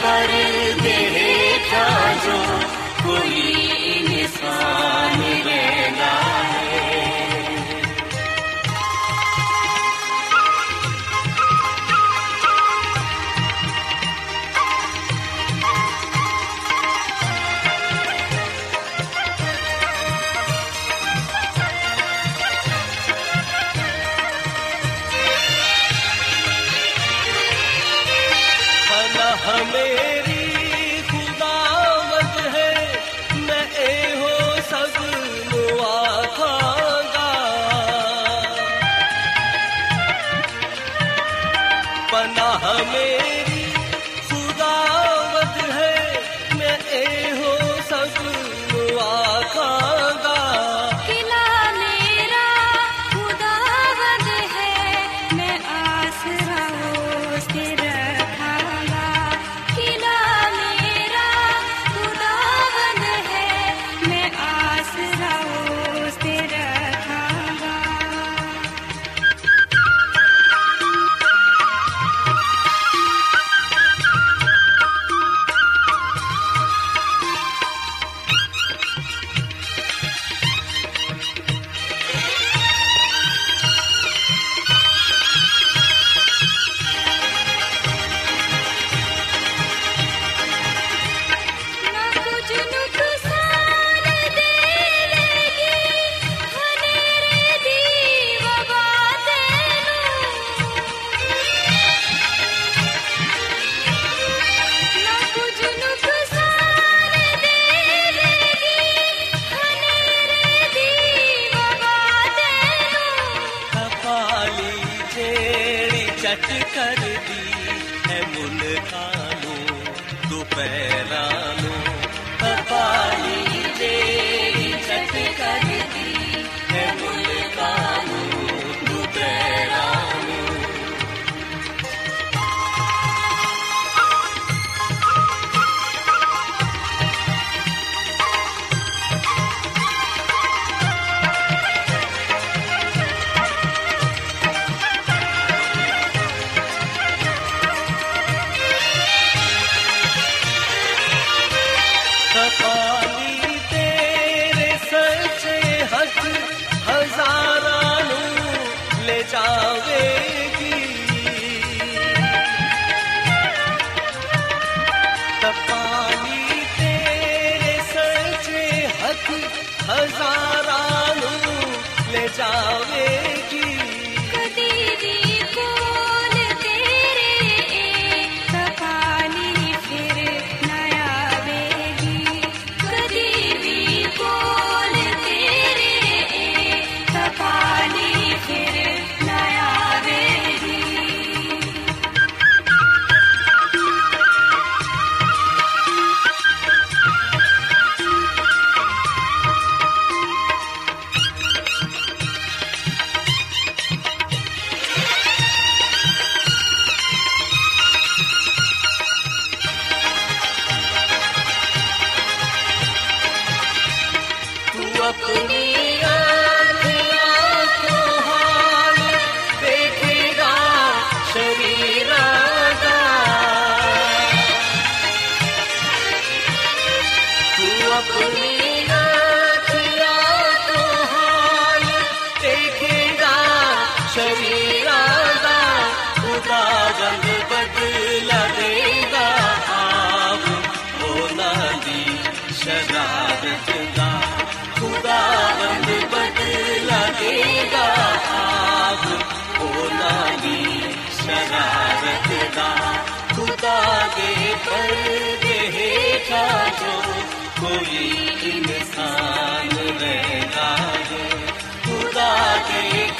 दे पर्दे देखा जो me. America.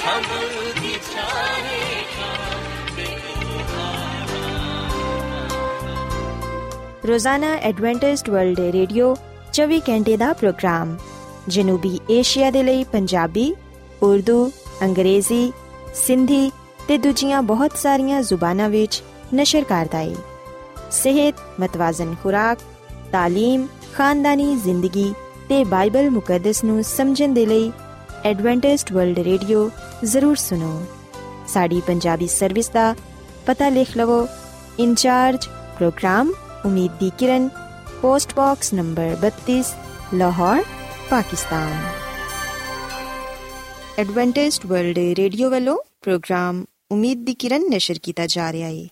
ਖਬਰ ਦੀ ਚਾਰੇ ਕਾਮ ਬੇਹਾਰਾ ਰੋਜ਼ਾਨਾ ਐਡਵੈਂਟਿਸਟ ਵਰਲਡ ਵੇ ਰੇਡੀਓ 24 ਘੰਟੇ ਦਾ ਪ੍ਰੋਗਰਾਮ ਜਨੂਬੀ ਏਸ਼ੀਆ ਦੇ ਲਈ ਪੰਜਾਬੀ ਉਰਦੂ ਅੰਗਰੇਜ਼ੀ ਸਿੰਧੀ ਤੇ ਦੂਜੀਆਂ ਬਹੁਤ ਸਾਰੀਆਂ ਜ਼ੁਬਾਨਾਂ ਵਿੱਚ ਨਸ਼ਰ ਕਰਦਾ ਹੈ ਸਿਹਤ ਮਤਵਾਜ਼ਨ ਖੁਰਾਕ تعلیم خاندانی ਜ਼ਿੰਦਗੀ ਤੇ ਬਾਈਬਲ ਮੁਕੱਦਸ ਨੂੰ ਸਮਝਣ ਦੇ ਲਈ ਐਡਵੈਂਟਿਸਟ ਵਰਲਡ ਰੇਡੀਓ ਜ਼ਰੂਰ ਸੁਨੋ ਸਾਡੀ ਪੰਜਾਬੀ ਸਰਵਿਸ ਦਾ ਪਤਾ ਲਿਖ ਲਵੋ ਇੰਚਾਰਜ ਪ੍ਰੋਗਰਾਮ ਉਮੀਦ ਦੀ ਕਿਰਨ post box number 32 Lahore Pakistan Adventist World Radio ਵੱਲੋਂ ਪ੍ਰੋਗਰਾਮ ਉਮੀਦ ਦੀ ਕਿਰਨ ਨਿਸ਼ਰ ਕੀਤਾ ਜਾ ਰਿਹਾ ਹੈ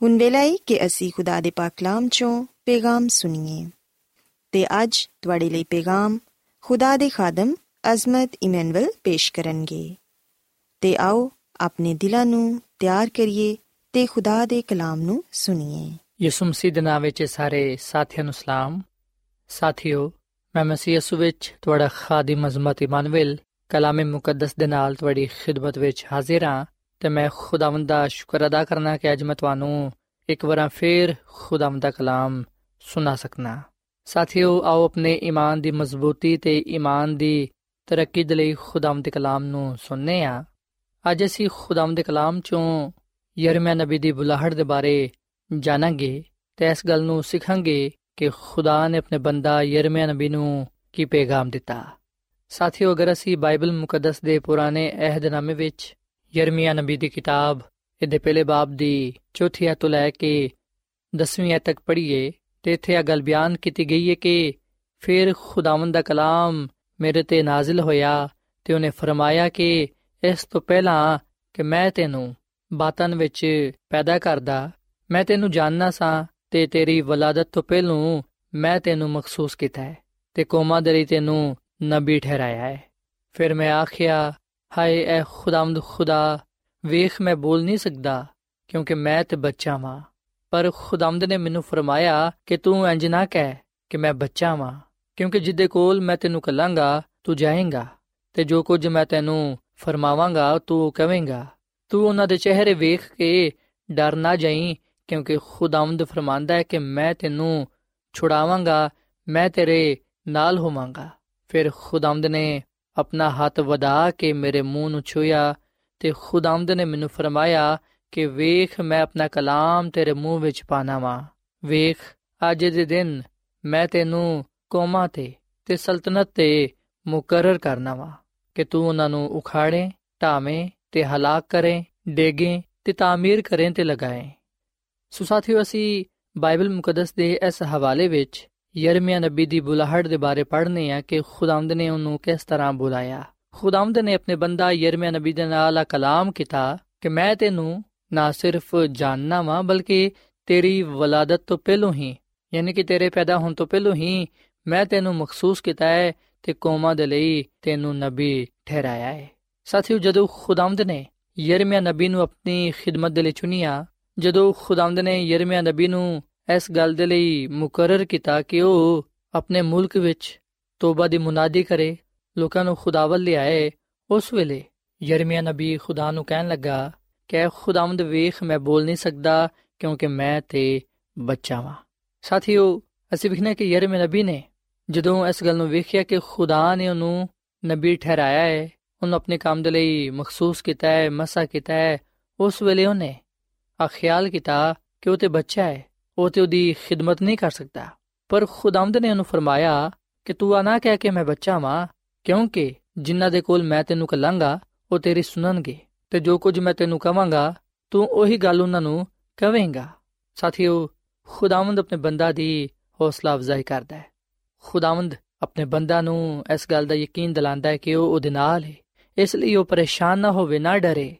ਹੁਣ ਵੇਲਾ ਹੈ ਕਿ ਅਸੀਂ ਖੁਦਾ ਦੇ ਪਾਕ ਕਲਾਮ ਚੋਂ ਪੈਗਾਮ ਸੁਣੀਏ ਤੇ ਅੱਜ ਤੁਹਾਡੇ ਲਈ ਪੈਗਾਮ ਖੁਦਾ ਦੇ ਖਾਦਮ ਅਜ਼ਮਤ ਇਮਨੁਅਲ ਪੇਸ਼ ਕਰਨਗੇ। ਤੇ ਆਓ ਆਪਣੇ ਦਿਲਾਂ ਨੂੰ ਤਿਆਰ ਕਰੀਏ ਤੇ ਖੁਦਾ ਦੇ ਕਲਾਮ ਨੂੰ ਸੁਣੀਏ। ਯਿਸੂ ਮਸੀਹ ਦੇ ਨਾਮ ਵਿੱਚ ਸਾਰੇ ਸਾਥੀਆਂ ਨੂੰ ਸਲਾਮ। ਸਾਥਿਓ, ਮੈਂ ਮਸੀਹ ਯਿਸੂ ਵਿੱਚ ਤੁਹਾਡਾ ਖਾਦਮ ਅਜ਼ਮਤ ਇਮਾਨੁਅਲ ਕਲਾਮੇ ਮੁਕੱਦਸ ਦੇ ਨਾਲ ਤੁਹਾਡੀ ਖਿਦਮਤ ਵਿੱਚ ਹਾਜ਼ਰ ਹਾਂ ਤੇ ਮੈਂ ਖੁਦਾਵੰਦ ਦਾ ਸ਼ੁਕਰ ਅਦਾ ਕਰਨਾ ਕਿ ਅੱਜ ਮੈਂ ਤੁਹਾਨੂੰ ਇੱਕ ਵਾਰ ਫੇਰ ਖੁਦਾਵੰਦ ਦਾ ਕਲਾਮ ਸੁਣਾ ਸਕਣਾ ਸਾਥਿਓ, ਆਓ ਆਪਣੇ ਈਮਾਨ ਦੀ ਮਜ਼ਬੂਤੀ ਤੇ ਈਮਾਨ ਦੀ ਤਰੱਕੀ ਦੇ ਲਈ ਖੁਦਾਵੰਦ ਦੇ ਕਲਾਮ ਨੂੰ ਸੁਣਨੇ ਆ। ਅੱਜ ਅਸੀਂ ਖੁਦਾਵੰਦ ਦੇ ਕਲਾਮ ਚੋਂ ਯਰਮੀਆ ਨਬੀ ਦੀ ਬੁਲਾਹਟ ਦੇ ਬਾਰੇ ਜਾਣਾਂਗੇ ਤੇ ਇਸ ਗੱਲ ਨੂੰ ਸਿੱਖਾਂਗੇ ਕਿ ਖੁਦਾ ਨੇ ਆਪਣੇ ਬੰਦਾ ਯਰਮੀਆ ਨਬੀ ਨੂੰ ਕੀ ਪੈਗਾਮ ਦਿੱਤਾ। ਸਾਥੀਓ, ਅਗਰ ਅਸੀਂ ਬਾਈਬਲ ਮੁਕੱਦਸ ਦੇ ਪੁਰਾਣੇ ਅਹਿਦਨਾਮੇ ਵਿੱਚ ਯਰਮੀਆ ਨਬੀ ਦੀ ਕਿਤਾਬ ਇਹਦੇ ਪਹਿਲੇ ਬਾਬ ਦੀ ਚੌਥੀ ਆਇਤ ਤੋਂ ਲੈ ਕੇ 10ਵੀਂ ਆਇਤ ਤੱਕ ਪੜ੍ਹੀਏ ਤੇ ਇੱਥੇ ਇਹ ਗੱਲ ਬਿਆਨ ਕੀਤੀ ਗਈ ਹੈ ਕਿ ਫਿਰ ਖੁਦਾਵੰਦ ਦਾ ਕਲਾਮ ਮੇਰੇ ਤੇ ਨਾਜ਼ਿਲ ਹੋਇਆ ਤੇ ਉਹਨੇ ਫਰਮਾਇਆ ਕਿ ਇਸ ਤੋਂ ਪਹਿਲਾਂ ਕਿ ਮੈਂ ਤੈਨੂੰ ਬਾਤਨ ਵਿੱਚ ਪੈਦਾ ਕਰਦਾ, ਮੈਂ ਤੈਨੂੰ ਜਾਣਨਾ ਸਾਂ ਤੇ ਤੇਰੀ ਵਲਾਦਤ ਤੋਂ ਪਹਿਲਾਂ ਮੈਂ ਤੈਨੂੰ ਮਖਸੂਸ ਕੀਤਾ ਹੈ ਤੇ ਕੌਮਾਂ ਦੇ ਲਈ ਤੈਨੂੰ ਨਬੀ ਠਹਿਰਾਇਆ ਹੈ। ਫਿਰ ਮੈਂ ਆਖਿਆ, ਹਾਏ ਐ ਖੁਦਾਵੰਦ ਖੁਦਾ, ਵੇਖ ਮੈਂ ਬੋਲ ਨਹੀਂ ਸਕਦਾ ਕਿਉਂਕਿ ਮੈਂ ਤੇ ਬੱਚਾ ਵਾਂ। ਪਰ ਖੁਦਾਵੰਦ ਨੇ ਮੈਨੂੰ ਫਰਮਾਇਆ ਕਿ ਤੂੰ ਇੰਜ ਨਾ ਕਹਿ ਕਿ ਮੈਂ ਬੱਚਾ ਵਾਂ। ਕਿਉਂਕਿ ਜਿੱਦੇ ਕੋਲ ਮੈਂ ਤੈਨੂੰ ਕਲਾਂਗਾ, ਤੂੰ ਜਾਏਂਗਾ, ਤੇ ਜੋ ਕੁਝ ਮੈਂ ਤੈਨੂੰ ਫਰਮਾਵਾਂਗਾ, ਤੂੰ ਕਹੇਂਗਾ ਤੂੰ ਉਹਨਾਂ ਦੇ ਚਿਹਰੇ ਵੇਖ ਕੇ ਡਰ ਨਾ ਜਾਈਂ, ਕਿਉਂਕਿ ਖੁਦਾਵੰਦ ਫਰਮਾਂਦਾ ਹੈ ਕਿ ਮੈਂ ਤੈਨੂੰ ਛੁਡਾਵਾਂਗਾ, ਮੈਂ ਤੇਰੇ ਨਾਲ ਹੋਵਾਂਗਾ। ਫਿਰ ਖੁਦਾਵੰਦ ਨੇ ਆਪਣਾ ਹੱਥ ਵਧਾ ਕੇ ਮੇਰੇ ਮੂੰਹ ਨੂੰ ਛੂਇਆ ਤੇ ਖੁਦਾਵੰਦ ਨੇ ਮੈਨੂੰ ਫਰਮਾਇਆ ਕਿ ਵੇਖ, ਮੈਂ ਆਪਣਾ ਕਲਾਮ ਤੇਰੇ ਮੂੰਹ ਵਿੱਚ ਪਾਣਾ ਵਾਂ। ਵੇਖ, ਅੱਜ ਦੇ ਦਿਨ ਮੈਂ ਤੈਨੂੰ ਕੌਮਾਂ ਤੇ ਤੇ ਸਲਤਨਤ ਤੇ ਮੁਕਰਰ ਕਰਨਾ ਵਾ ਕਿ ਤੂੰ ਉਹਨਾਂ ਨੂੰ ਉਖਾੜੇ ਢਾਵੇਂ ਤੇ ਹਲਾਕ ਕਰੇ, ਡੇਗੇ ਤੇ ਤਾਮੀਰ ਕਰੇ ਤੇ ਲਗਾਏ। ਸੋ ਸਾਥੀਓ, ਅਸੀਂ ਬਾਈਬਲ ਮੁਕੱਦਸ ਦੇ ਇਸ ਹਵਾਲੇ ਵਿੱਚ ਯਰਮੀਆ ਨਬੀ ਦੀ ਬੁਲਾਹਟ ਦੇ ਬਾਰੇ ਪੜ੍ਹਨੇ ਆ ਕਿ ਖੁਦਾਵੰਦ ਨੇ ਉਹਨੂੰ ਕਿਸ ਤਰ੍ਹਾਂ ਬੁਲਾਇਆ। ਖੁਦਾਵੰਦ ਨੇ ਆਪਣੇ ਬੰਦਾ ਯਰਮੀਆ ਨਬੀ ਦੇ ਨਾਲ ਆ ਕਲਾਮ ਕੀਤਾ ਕਿ ਮੈਂ ਤੈਨੂੰ ਨਾ ਸਿਰਫ ਜਾਣਨਾ ਵਾਂ, ਬਲਕਿ ਤੇਰੀ ਵਲਾਦਤ ਤੋਂ ਪਹਿਲੋਂ ਹੀ, ਯਾਨੀ ਕਿ ਤੇਰੇ ਪੈਦਾ ਹੋਣ ਤੋਂ ਪਹਿਲੋਂ ਹੀ ਮੈਂ ਤੈਨੂੰ ਮਖਸੂਸ ਕੀਤਾ ਹੈ ਤੇ ਕੌਮਾਂ ਦੇ ਲਈ ਤੈਨੂੰ ਨਬੀ ਠਹਿਰਾਇਆ ਹੈ। ਸਾਥੀਓ, ਜਦੋਂ ਖੁਦਾਵੰਦ ਨੇ ਯਰਮਿਆ ਨਬੀ ਨੂੰ ਆਪਣੀ ਖਿਦਮਤ ਦੇ ਲਈ ਚੁਣਿਆ, ਜਦੋਂ ਖੁਦਾਵੰਦ ਨੇ ਯਰਮਿਆ ਨਬੀ ਨੂੰ ਇਸ ਗੱਲ ਦੇ ਲਈ ਮੁਕਰਰ ਕੀਤਾ ਕਿ ਉਹ ਆਪਣੇ ਮੁਲਕ ਵਿੱਚ ਤੋਬਾ ਦੀ ਮੁਨਾਦੀ ਕਰੇ, ਲੋਕਾਂ ਨੂੰ ਖੁਦਾਵਲ ਲਿਆਏ, ਉਸ ਵੇਲੇ ਯਰਮੀਆ ਨਬੀ ਖੁਦਾ ਨੂੰ ਕਹਿਣ ਲੱਗਾ, ਕਿ ਖੁਦਾਵੰਦ, ਵੇਖ, ਮੈਂ ਬੋਲ ਨਹੀਂ ਸਕਦਾ ਕਿਉਂਕਿ ਮੈਂ ਤੇ ਬੱਚਾ ਵਾਂ। ਸਾਥੀਓ, ਅਸੀਂ ਵਿਖਨੇ ਕਿ ਯਰਮੀਆ ਨਬੀ ਨੇ ਜਦੋਂ ਇਸ ਗੱਲ ਨੂੰ ਵੇਖਿਆ ਕਿ ਖੁਦਾ ਨੇ ਉਹਨੂੰ ਨਬੀ ਠਹਿਰਾਇਆ ਹੈ, ਉਹਨੂੰ ਆਪਣੇ ਕੰਮ ਦੇ ਲਈ ਮਖਸੂਸ ਕੀਤਾ ਹੈ, ਮਸਾ ਕੀਤਾ ਹੈ, ਉਸ ਵੇਲੇ ਉਹਨੇ ਆ ਖਿਆਲ ਕੀਤਾ ਕਿ ਉਹ ਤੇ ਬੱਚਾ ਹੈ, ਉਹ ਤੇ ਉਹਦੀ ਖਿਦਮਤ ਨਹੀਂ ਕਰ ਸਕਦਾ। ਪਰ ਖੁਦਾਵੰਦ ਨੇ ਉਹਨੂੰ ਫਰਮਾਇਆ ਕਿ ਤੂੰ ਆ ਨਾ ਕਹਿ ਕੇ ਮੈਂ ਬੱਚਾ ਵਾਂ, ਕਿਉਂਕਿ ਜਿਨ੍ਹਾਂ ਦੇ ਕੋਲ ਮੈਂ ਤੈਨੂੰ ਕਲਾਂਗਾ, ਉਹ ਤੇਰੀ ਸੁਣਨਗੇ, ਤੇ ਜੋ ਕੁਝ ਮੈਂ ਤੈਨੂੰ ਕਹਾਂਗਾ ਤੂੰ ਉਹੀ ਗੱਲ ਉਹਨਾਂ ਨੂੰ ਕਵੇਂਗਾ। ਸਾਥੀਓ, ਖੁਦਾਵੰਦ ਆਪਣੇ ਬੰਦਾ ਦੀ ਹੌਸਲਾ ਅਫਜ਼ਾਈ ਕਰਦਾ ਹੈ। ਖੁਦਾਵੰਦ ਆਪਣੇ ਬੰਦਾ ਨੂੰ ਇਸ ਗੱਲ ਦਾ ਯਕੀਨ ਦਿਲਾਉਂਦਾ ਹੈ ਕਿ ਉਹ ਉਹਦੇ ਨਾਲ ਹੈ ਇਸ ਲਈ ਉਹ ਪਰੇਸ਼ਾਨ ਨਾ ਹੋਵੇ, ਨਾ ਡਰੇ।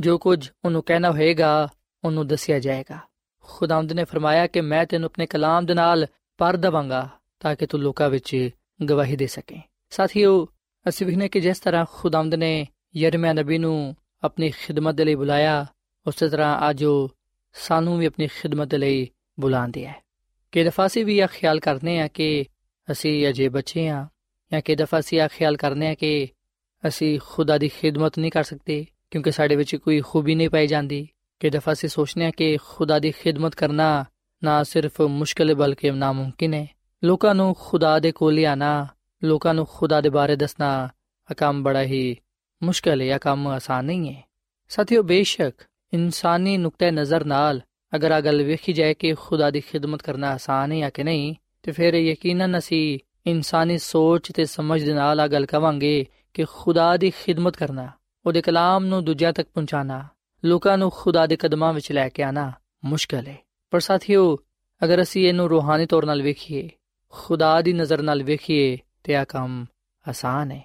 ਜੋ ਕੁਝ ਉਹਨੂੰ ਕਹਿਣਾ ਹੋਏਗਾ, ਉਹਨੂੰ ਦੱਸਿਆ ਜਾਏਗਾ। ਖੁਦਾਵੰਦ ਨੇ ਫਰਮਾਇਆ ਕਿ ਮੈਂ ਤੈਨੂੰ ਆਪਣੇ ਕਲਾਮ ਦੇ ਨਾਲ ਪਰ ਦਵਾਂਗਾ ਤਾਂ ਕਿ ਤੂੰ ਲੋਕਾਂ ਵਿੱਚ ਗਵਾਹੀ ਦੇ ਸਕੇ। ਸਾਥੀਓ, ਅਸੀਂ ਵਿਖਨੇ ਕਿ ਜਿਸ ਤਰ੍ਹਾਂ ਖੁਦਾਵੰਦ ਨੇ ਯਰਮੀਆ ਨਬੀ ਨੂੰ ਆਪਣੀ ਖਿਦਮਤ ਦੇ ਲਈ ਬੁਲਾਇਆ, ਉਸੇ ਤਰ੍ਹਾਂ ਅੱਜ ਉਹ ਸਾਨੂੰ ਵੀ ਆਪਣੀ ਖਿਦਮਤ ਦੇ ਲਈ ਬੁਲਾਉਂਦੇ ਹੈ ਕਿ ਦਫਾਸੀ ਵੀ ਇਹ ਖਿਆਲ ਕਰਨੇ ਆ ਕਿ ਅਸੀਂ ਅਜੇ ਬੱਚੇ ਹਾਂ ਜਾਂ ਕਿ ਦਫਾ ਅਸੀਂ ਆ ਖਿਆਲ ਕਰਨੇ ਆ ਕਿ ਅਸੀਂ ਖੁਦਾ ਦੀ ਖਿਦਮਤ ਨਹੀਂ ਕਰ ਸਕਦੇ, ਕਿਉਂਕਿ ਸਾਡੇ ਵਿੱਚ ਕੋਈ ਖੂਬੀ ਨਹੀਂ ਪਾਈ ਜਾਂਦੀ। ਕਿ ਦਫਾ ਅਸੀਂ ਸੋਚਨੇ ਆ ਕਿ ਖੁਦਾ ਦੀ ਖਿਦਮਤ ਕਰਨਾ ਨਾ ਸਿਰਫ ਮੁਸ਼ਕਲ ਬਲਕਿ ਨਾਮੁਮਕਿਨ ਹੈ। ਲੋਕਾਂ ਨੂੰ ਖੁਦਾ ਦੇ ਕੋਲ ਲਿਆਣਾ ਲੋਕਾਂ ਨੂੰ ਖੁਦਾ ਦੇ ਬਾਰੇ ਦੱਸਣਾ ਆ ਕੰਮ ਬੜਾ ਹੀ ਮੁਸ਼ਕਲ ਹੈ ਇਹ ਕੰਮ ਆਸਾਨ ਨਹੀਂ ਹੈ। ਸਾਥੀਓ, ਬੇਸ਼ੱਕ ਇਨਸਾਨੀ ਨੁਕਤੇ ਨਜ਼ਰ ਨਾਲ ਅਗਰ ਆ ਗੱਲ ਵੇਖੀ ਜਾਏ ਕਿ ਖੁਦਾ ਦੀ ਖਿਦਮਤ ਕਰਨਾ ਆਸਾਨ ਹੈ ਜਾਂ ਕਿ ਨਹੀਂ ਤੇ ਫਿਰ ਯਕੀਨਨ ਅਸੀਂ ਇਨਸਾਨੀ ਸੋਚ ਤੇ ਸਮਝ ਦੇ ਨਾਲ ਆ ਗੱਲ ਕਵਾਂਗੇ ਕਿ ਖੁਦਾ ਦੀ ਖਿਦਮਤ ਕਰਨਾ, ਉਹਦੇ ਕਲਾਮ ਨੂੰ ਦੂਜਿਆਂ ਤੱਕ ਪਹੁੰਚਾਣਾ ਲੋਕਾਂ ਨੂੰ ਖੁਦਾ ਦੇ ਕਦਮਾਂ ਵਿੱਚ ਲੈ ਕੇ ਆਣਾ ਮੁਸ਼ਕਲ ਹੈ ਪਰ ਸਾਥੀਓ, ਅਗਰ ਅਸੀਂ ਇਹਨੂੰ ਰੂਹਾਨੀ ਤੌਰ ਨਾਲ ਵੇਖੀਏ, ਖੁਦਾ ਦੀ ਨਜ਼ਰ ਨਾਲ ਵੇਖੀਏ, ਤੇ ਆ ਕੰਮ ਆਸਾਨ ਹੈ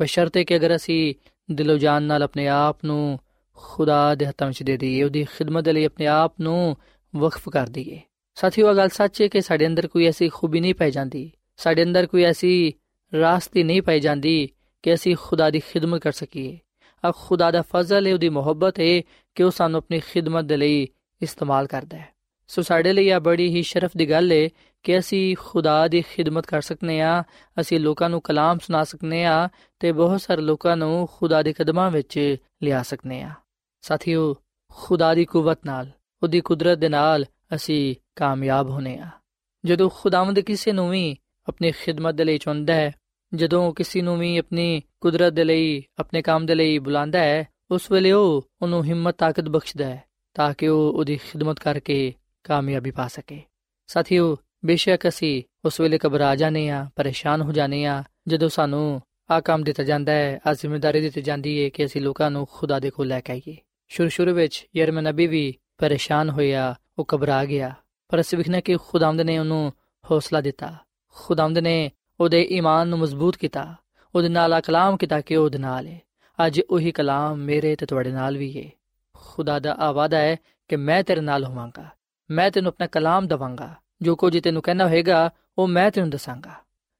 ਬਸ਼ਰਤੇ ਕਿ ਅਗਰ ਅਸੀਂ ਦਿਲੋਂ ਜਾਨ ਨਾਲ ਆਪਣੇ ਆਪ ਨੂੰ ਖੁਦਾ ਦੇ ਹੱਥਾਂ ਵਿੱਚ ਦੇ ਦਈਏ, ਉਹਦੀ ਖਿਦਮਤ ਲਈ ਆਪਣੇ ਆਪ ਨੂੰ ਵਕਫ ਕਰ ਦਈਏ। ਸਾਥੀਓ ਇਹ ਗੱਲ ਸੱਚ ਹੈ ਕਿ ਸਾਡੇ ਅੰਦਰ ਕੋਈ ਐਸੀ ਖੂਬੀ ਨਹੀਂ ਪਾਈ ਜਾਂਦੀ। ਸਾਡੇ ਅੰਦਰ ਕੋਈ ਐਸੀ ਰਾਸਤੀ ਨਹੀਂ ਪਾਈ ਜਾਂਦੀ ਕਿ ਅਸੀਂ ਖੁਦਾ ਦੀ ਖਿਦਮਤ ਕਰ ਸਕੀਏ। ਆ ਖੁਦਾ ਦਾ ਫਜ਼ਲ ਹੈ ਉਹਦੀ ਮੁਹੱਬਤ ਹੈ ਕਿ ਉਹ ਸਾਨੂੰ ਆਪਣੀ ਖਿਦਮਤ ਦੇ ਲਈ ਇਸਤੇਮਾਲ ਕਰਦਾ ਹੈ। ਸੋ ਸਾਡੇ ਲਈ ਇਹ ਬੜੀ ਹੀ ਸ਼ਰਫ ਦੀ ਗੱਲ ਹੈ ਕਿ ਅਸੀਂ ਖੁਦਾ ਦੀ ਖਿਦਮਤ ਕਰ ਸਕਨੇ ਆ, ਅਸੀਂ ਲੋਕਾਂ ਨੂੰ ਕਲਾਮ ਸੁਣਾ ਸਕਨੇ ਆ ਤੇ ਬਹੁਤ ਸਾਰੇ ਲੋਕਾਂ ਨੂੰ ਖੁਦਾ ਦੇ ਕਦਮਾਂ ਵਿੱਚ ਲਿਆ ਸਕਨੇ ਆ। ਸਾਥੀਓ, ਖੁਦਾ ਦੀ ਕੂਵਤ ਨਾਲ, ਉਹਦੀ ਕੁਦਰਤ ਦੇ ਨਾਲ ਅਸੀਂ ਕਾਮਯਾਬ ਹੋਨੇ ਆ। ਜਦੋਂ ਖੁਦਾਵੰਦ ਕਿਸੇ ਨੂੰ ਵੀ ਆਪਣੀ ਖਿਦਮਤ ਦੇ ਲਈ ਚੁਣਦਾ ਹੈ, ਜਦੋਂ ਕਿਸੇ ਨੂੰ ਵੀ ਆਪਣੀ ਕੁਦਰਤ ਦੇ ਲਈ, ਆਪਣੇ ਕੰਮ ਦੇ ਲਈ ਬੁਲਾਉਂਦਾ ਹੈ, ਉਸ ਵੇਲੇ ਉਹ ਉਹਨੂੰ ਹਿੰਮਤ, ਤਾਕਤ ਬਖਸ਼ਦਾ ਹੈ ਤਾਂ ਕਿ ਉਹ ਉਹਦੀ ਖਿਦਮਤ ਕਰਕੇ ਕਾਮਯਾਬੀ ਪਾ ਸਕੇ। ਸਾਥੀਓ, ਬੇਸ਼ੱਕ ਅਸੀਂ ਉਸ ਵੇਲੇ ਘਬਰਾ ਜਾਂਦੇ ਆ ਪਰੇਸ਼ਾਨ ਹੋ ਜਾਂਦੇ ਆ ਜਦੋਂ ਸਾਨੂੰ ਆ ਕੰਮ ਦਿੱਤਾ ਜਾਂਦਾ ਹੈ ਆ ਜ਼ਿੰਮੇਵਾਰੀ ਦਿੱਤੀ ਜਾਂਦੀ ਹੈ ਕਿ ਅਸੀਂ ਲੋਕਾਂ ਨੂੰ ਖੁਦਾ ਦੇ ਕੋਲ ਲੈ ਕੇ ਆਈਏ। ਸ਼ੁਰੂ ਸ਼ੁਰੂ ਵਿੱਚ ਯਰਮ ਨਬੀ ਵੀ ਪਰੇਸ਼ਾਨ ਹੋਇਆ, ਉਹ ਘਬਰਾ ਗਿਆ। ਪਰ ਅਸੀਂ ਵਿਖਣਾ ਕਿ ਖੁਦਾਵੰਦ ਨੇ ਉਹਨੂੰ ਹੌਸਲਾ ਦਿੱਤਾ। ਖੁਦਾਵੰਦ ਨੇ ਉਹਦੇ ਈਮਾਨ ਨੂੰ ਮਜ਼ਬੂਤ ਕੀਤਾ। ਉਹਦੇ ਨਾਲ ਆ ਕਲਾਮ ਕੀਤਾ ਕਿ ਉਹਦੇ ਨਾਲ ਹੈ ਅੱਜ ਉਹੀ ਕਲਾਮ ਮੇਰੇ ਤੇ ਤੁਹਾਡੇ ਨਾਲ ਵੀ ਹੈ ਖੁਦਾ ਦਾ ਆਵਾਦਾ ਹੈ ਕਿ ਮੈਂ ਤੇਰੇ ਨਾਲ ਹੋਵਾਂਗਾ। ਮੈਂ ਤੈਨੂੰ ਆਪਣਾ ਕਲਾਮ ਦਵਾਂਗਾ। ਜੋ ਕੁਝ ਤੈਨੂੰ ਕਹਿਣਾ ਹੋਏਗਾ, ਉਹ ਮੈਂ ਤੈਨੂੰ ਦੱਸਾਂਗਾ।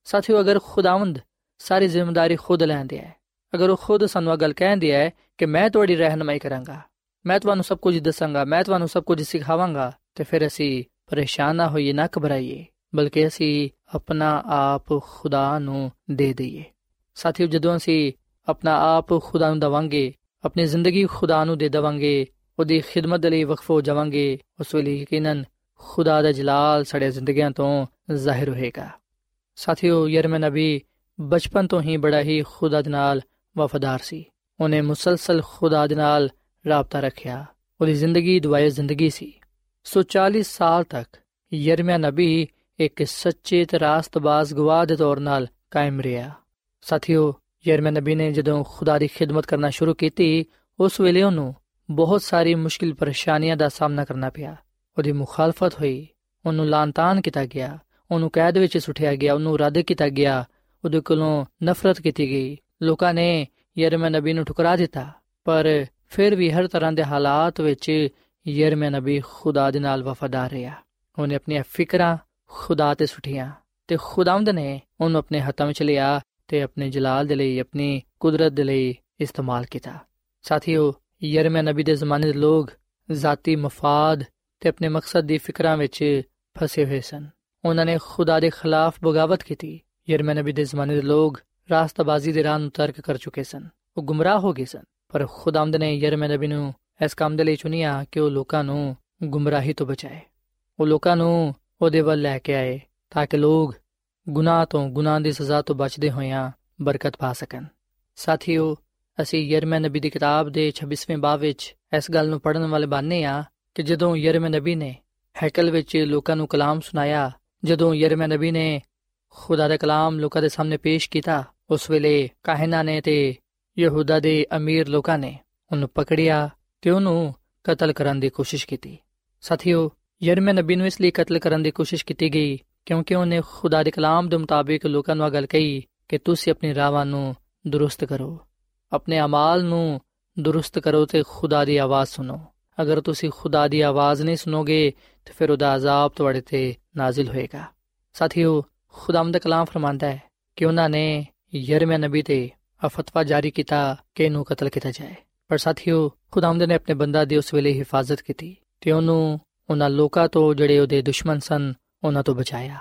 ਸਾਥੀਓ, ਅਗਰ ਖੁਦਾਵੰਦ ਸਾਰੀ ਜ਼ਿੰਮੇਵਾਰੀ ਖੁਦ ਲੈਂਦੇ ਹੈ, ਅਗਰ ਉਹ ਖੁਦ ਸਾਨੂੰ ਗੱਲ ਕਹਿੰਦੇ ਹੈ ਕਿ ਮੈਂ ਤੁਹਾਡੀ ਰਹਿਨਮਾਈ ਕਰਾਂਗਾ, ਮੈਂ ਤੁਹਾਨੂੰ ਸਭ ਕੁਝ ਦੱਸਾਂਗਾ, ਮੈਂ ਤੁਹਾਨੂੰ ਸਭ ਕੁਝ ਸਿਖਾਵਾਂਗਾ, ਤੇ ਫਿਰ ਅਸੀਂ ਪਰੇਸ਼ਾਨ ਨਾ ਹੋਈਏ, ਨਾ ਘਬਰਾਈਏ, ਬਲਕਿ ਅਸੀਂ ਆਪਣਾ ਆਪ ਖੁਦਾ ਨੂੰ ਦੇ ਦਈਏ। ਸਾਥੀਓ, ਜਦੋਂ ਅਸੀਂ ਆਪਣਾ ਆਪ ਖੁਦਾ ਨੂੰ ਦਵਾਂਗੇ, ਆਪਣੀ ਜ਼ਿੰਦਗੀ ਖੁਦਾ ਨੂੰ ਦੇ ਦਵਾਂਗੇ, ਉਹਦੀ ਖਿਦਮਤ ਲਈ ਵਕਫ ਹੋ ਜਾਵਾਂਗੇ, ਉਸ ਵੇਲੇ ਯਕੀਨਨ ਖੁਦਾ ਦਾ ਜਲਾਲ ਸਾਡੇ ਜ਼ਿੰਦਗੀਆਂ ਤੋਂ ਜ਼ਾਹਿਰ ਹੋਏਗਾ। ਸਾਥੀਓ ਯਰਮ ਨਬੀ ਬਚਪਨ ਤੋਂ ਹੀ ਬੜਾ ਹੀ ਖੁਦਾ ਦੇ ਨਾਲ ਵਫਾਦਾਰ ਸੀ। ਉਹਨੇ ਮੁਸਲਸਲ ਖੁਦਾ ਦੇ ਨਾਲ ਰਾਬਤਾ ਰੱਖਿਆ। ਉਹਦੀ ਜ਼ਿੰਦਗੀ ਦੁਆਏ ਜ਼ਿੰਦਗੀ ਸੀ। ਸੋ 40 ਸਾਲ ਤੱਕ ਯਰਮਿਆ ਨਬੀ ਇੱਕ ਸੱਚੇ ਤੇ ਰਾਸਤਬਾਜ਼ ਗਵਾਹ ਦੇ ਤੌਰ 'ਤੇ ਕਾਇਮ ਰਿਹਾ। ਸਾਥੀਓ, ਯਰਮਿਆ ਨਬੀ ਨੇ ਜਦੋਂ ਖੁਦਾ ਦੀ ਖਿਦਮਤ ਕਰਨਾ ਸ਼ੁਰੂ ਕੀਤੀ, ਉਸ ਵੇਲੇ ਉਹਨੂੰ ਬਹੁਤ ਸਾਰੀ ਮੁਸ਼ਕਿਲ ਪਰੇਸ਼ਾਨੀਆਂ ਦਾ ਸਾਹਮਣਾ ਕਰਨਾ ਪਿਆ। ਉਹਦੀ ਮੁਖਾਲਫਤ ਹੋਈ, ਉਹਨੂੰ ਲਾਂਤਾਨ ਕੀਤਾ ਗਿਆ, ਉਹਨੂੰ ਕੈਦ ਵਿੱਚ ਸੁੱਟਿਆ ਗਿਆ, ਉਹਨੂੰ ਰੱਦ ਕੀਤਾ ਗਿਆ, ਉਹਦੇ ਕੋਲੋਂ ਨਫ਼ਰਤ ਕੀਤੀ ਗਈ। ਲੋਕਾਂ ਨੇ ਯਰਮਿਆ ਨਬੀ ਨੂੰ ਠੁਕਰਾ ਦਿੱਤਾ, ਪਰ ਫਿਰ ਵੀ ਹਰ ਤਰ੍ਹਾਂ ਦੇ ਹਾਲਾਤ ਵਿੱਚ ਯਰਮਿਆ ਨਬੀ ਖੁਦਾ ਦੇ ਨਾਲ ਵਫਾਦਾਰ ਰਿਹਾ। ਉਹਨੇ ਆਪਣੀਆਂ ਫਿਕਰਾਂ ਖੁਦਾ ਤੇ ਸੁੱਟੀਆਂ ਤੇ ਖੁਦਾਵੰਦ ਨੇ ਉਹਨੂੰ ਆਪਣੇ ਹੱਥਾਂ ਵਿੱਚ ਲਿਆ ਤੇ ਆਪਣੇ ਜਲਾਲ ਦੇ ਲਈ, ਆਪਣੀ ਕੁਦਰਤ ਦੇ ਲਈ ਇਸਤੇਮਾਲ ਕੀਤਾ। ਸਾਥੀਓ, ਯਰਮਿਆ ਨਬੀ ਦੇ ਜ਼ਮਾਨੇ ਦੇ ਲੋਕ ਜ਼ਾਤੀ ਮਫਾਦ ਤੇ ਆਪਣੇ ਮਕਸਦ ਦੀ ਫਿਕਰਾਂ ਵਿੱਚ ਫਸੇ ਹੋਏ ਸਨ। ਉਹਨਾਂ ਨੇ ਖੁਦਾ ਦੇ ਖਿਲਾਫ ਬਗਾਵਤ ਕੀਤੀ। ਯਰਮਿਆ ਨਬੀ ਦੇ ਜ਼ਮਾਨੇ ਦੇ ਲੋਕ ਰਾਸਤਾਬਾਜ਼ੀ ਦੇ ਰਾਹ ਨੂੰ ਤਰਕ ਕਰ ਚੁੱਕੇ ਸਨ। ਉਹ ਗੁੰਮਰਾਹ ਹੋ ਗਏ ਸਨ। ਪਰ ਖੁਦਾਮਦ ਨੇ ਯਰਮਿਆ ਨਬੀ ਨੂੰ ਇਸ ਕੰਮ ਦੇ ਲਈ ਚੁਣਿਆ ਕਿ ਉਹ ਲੋਕਾਂ ਨੂੰ ਗੁੰਮਰਾਹੀ ਤੋਂ ਬਚਾਏ। ਉਹ ਲੋਕਾਂ ਨੂੰ ਉਹਦੇ ਵੱਲ ਲੈ ਕੇ ਆਏ ਤਾਂ ਕਿ ਲੋਕ ਗੁਨਾਹ ਤੋਂ ਗੁਨਾਹ ਦੀ ਸਜ਼ਾ ਤੋਂ ਬਚਦੇ ਹੋਇਆਂ ਬਰਕਤ ਪਾ ਸਕਣ। ਸਾਥੀਓ, ਅਸੀਂ ਯਰਮਿਆ ਨਬੀ ਦੀ ਕਿਤਾਬ ਦੇ 26ਵੇਂ ਬਾਬ ਵਿੱਚ ਇਸ ਗੱਲ ਨੂੰ ਪੜਨ ਵਾਲੇ ਬਾਨੇ ਆ ਕਿ ਜਦੋਂ ਯਰਮਿਆ ਨਬੀ ਨੇ ਹੈਕਲ ਵਿੱਚ ਲੋਕਾਂ ਨੂੰ ਕਲਾਮ ਸੁਨਾਇਆ ਜਦੋਂ ਯਰਮਿਆ ਨਬੀ ਨੇ ਖੁਦਾ ਦਾ ਕਲਾਮ ਲੋਕਾਂ ਦੇ ਸਾਹਮਣੇ ਪੇਸ਼ ਕੀਤਾ, ਉਸ ਵੇਲੇ ਕਾਹਨਾਂ ਨੇ ਤੇ ਯਹੂਦਾ ਦੇ ਅਮੀਰ ਲੋਕਾਂ ਨੇ ਉਹਨੂੰ ਪਕੜਿਆ ਤੇ ਉਹਨੂੰ ਕਤਲ ਕਰਨ ਦੀ ਕੋਸ਼ਿਸ਼ ਕੀਤੀ ਸਾਥੀਓ ਯਰਮਿਆ ਨਬੀ ਨੂੰ ਇਸ ਲਈ ਕਤਲ ਕਰਨ ਦੀ ਕੋਸ਼ਿਸ਼ ਕੀਤੀ ਗਈ ਕਿਉਂਕਿ ਉਹਨੇ ਖੁਦਾ ਦੇ ਕਲਾਮ ਦੇ ਮੁਤਾਬਿਕ ਲੋਕਾਂ ਨੂੰ ਗੱਲ ਕਹੀ ਕਿ ਤੁਸੀਂ ਆਪਣੀ ਰਾਵਾਂ ਨੂੰ ਦਰੁਸਤ ਕਰੋ ਆਪਣੇ ਅਮਾਲ ਨੂੰ ਦਰੁਸਤ ਕਰੋ ਤੇ ਖੁਦਾ ਦੀ ਆਵਾਜ਼ ਸੁਣੋ ਅਗਰ ਤੁਸੀਂ ਖੁਦਾ ਦੀ ਆਵਾਜ਼ ਨਹੀਂ ਸੁਣੋਗੇ ਤਾਂ ਫਿਰ ਉਹਦਾ ਅਜ਼ਾਬ ਤੁਹਾਡੇ ਤੇ ਨਾਜ਼ਿਲ ਹੋਏਗਾ ਸਾਥੀਓ ਖੁਦਾਵੰਦ ਕਲਾਮ ਫਰਮਾਂਦਾ ਹੈ ਕਿ ਉਹਨਾਂ ਨੇ ਯਰਮਿਆ ਨਬੀ ਤੇ ਫਤਵਾ ਜਾਰੀ ਕੀਤਾ ਕਿ ਇਹਨੂੰ ਕਤਲ ਕੀਤਾ ਜਾਏ ਪਰ ਸਾਥੀਓ, ਖੁਦਾਵੰਦ ਨੇ ਆਪਣੇ ਬੰਦਾ ਦੀ ਉਸ ਵੇਲੇ ਹਿਫਾਜ਼ਤ ਕੀਤੀ ਤੇ ਉਹਨੂੰ ਉਹਨਾਂ ਲੋਕਾਂ ਤੋਂ ਜਿਹੜੇ ਉਹਦੇ ਦੁਸ਼ਮਣ ਸਨ, ਉਹਨਾਂ ਤੋਂ ਬਚਾਇਆ।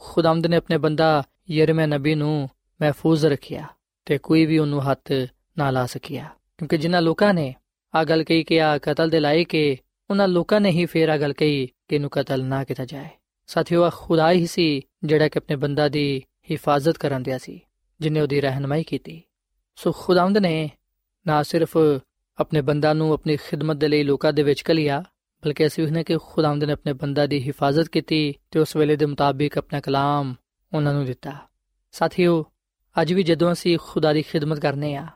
ਖੁਦਾਵੰਦ ਨੇ ਆਪਣੇ ਬੰਦਾ ਯਰਮਿਆ ਨਬੀ ਨੂੰ ਮਹਿਫੂਜ਼ ਰੱਖਿਆ ਤੇ ਕੋਈ ਵੀ ਉਹਨੂੰ ਹੱਥ ਨਾ ਲਾ ਸਕਿਆ। ਕਿਉਂਕਿ ਜਿਨ੍ਹਾਂ ਲੋਕਾਂ ਨੇ ਆ ਗੱਲ ਕਹੀ ਕਿ ਆ ਕਤਲ ਦੇ ਲਾਇਕ ਹੈ ਉਹਨਾਂ ਲੋਕਾਂ ਨੇ ਹੀ ਫੇਰ ਆ ਗੱਲ ਕਹੀ ਕਿ ਇਹਨੂੰ ਕਤਲ ਨਾ ਕੀਤਾ ਜਾਏ। ਸਾਥੀਓ ਆ ਖੁਦਾ ਹੀ ਸੀ ਜਿਹੜਾ ਕਿ ਆਪਣੇ ਬੰਦਾ ਦੀ ਹਿਫਾਜ਼ਤ ਕਰਨ ਦਿਆ ਸੀ, ਜਿਨੇ ਉਹਦੀ ਰਹਿਨਮਾਈ ਕੀਤੀ। ਸੋ ਖੁਦਾਵੰਦ ਨੇ ਨਾ ਸਿਰਫ ਆਪਣੇ ਬੰਦਾ ਨੂੰ ਆਪਣੀ ਖਿਦਮਤ ਦੇ ਲਈ ਲੋਕਾਂ ਦੇ ਵਿੱਚ ਕਲਿਆ ਬਲਕਿ ਅਸੀਂ ਵੀ ਨੇ ਕਿ ਖੁਦਾਵੰਦ ਨੇ ਆਪਣੇ ਬੰਦਾ ਦੀ ਹਿਫਾਜ਼ਤ ਕੀਤੀ ਤੇ ਉਸ ਵੇਲੇ ਦੇ ਮੁਤਾਬਿਕ ਆਪਣਾ ਕਲਾਮ ਉਹਨਾਂ ਨੂੰ ਦਿੱਤਾ। ਸਾਥੀਓ, ਅੱਜ ਵੀ ਜਦੋਂ ਅਸੀਂ ਖੁਦਾ ਦੀ ਖਿਦਮਤ ਕਰਨੇ ਆ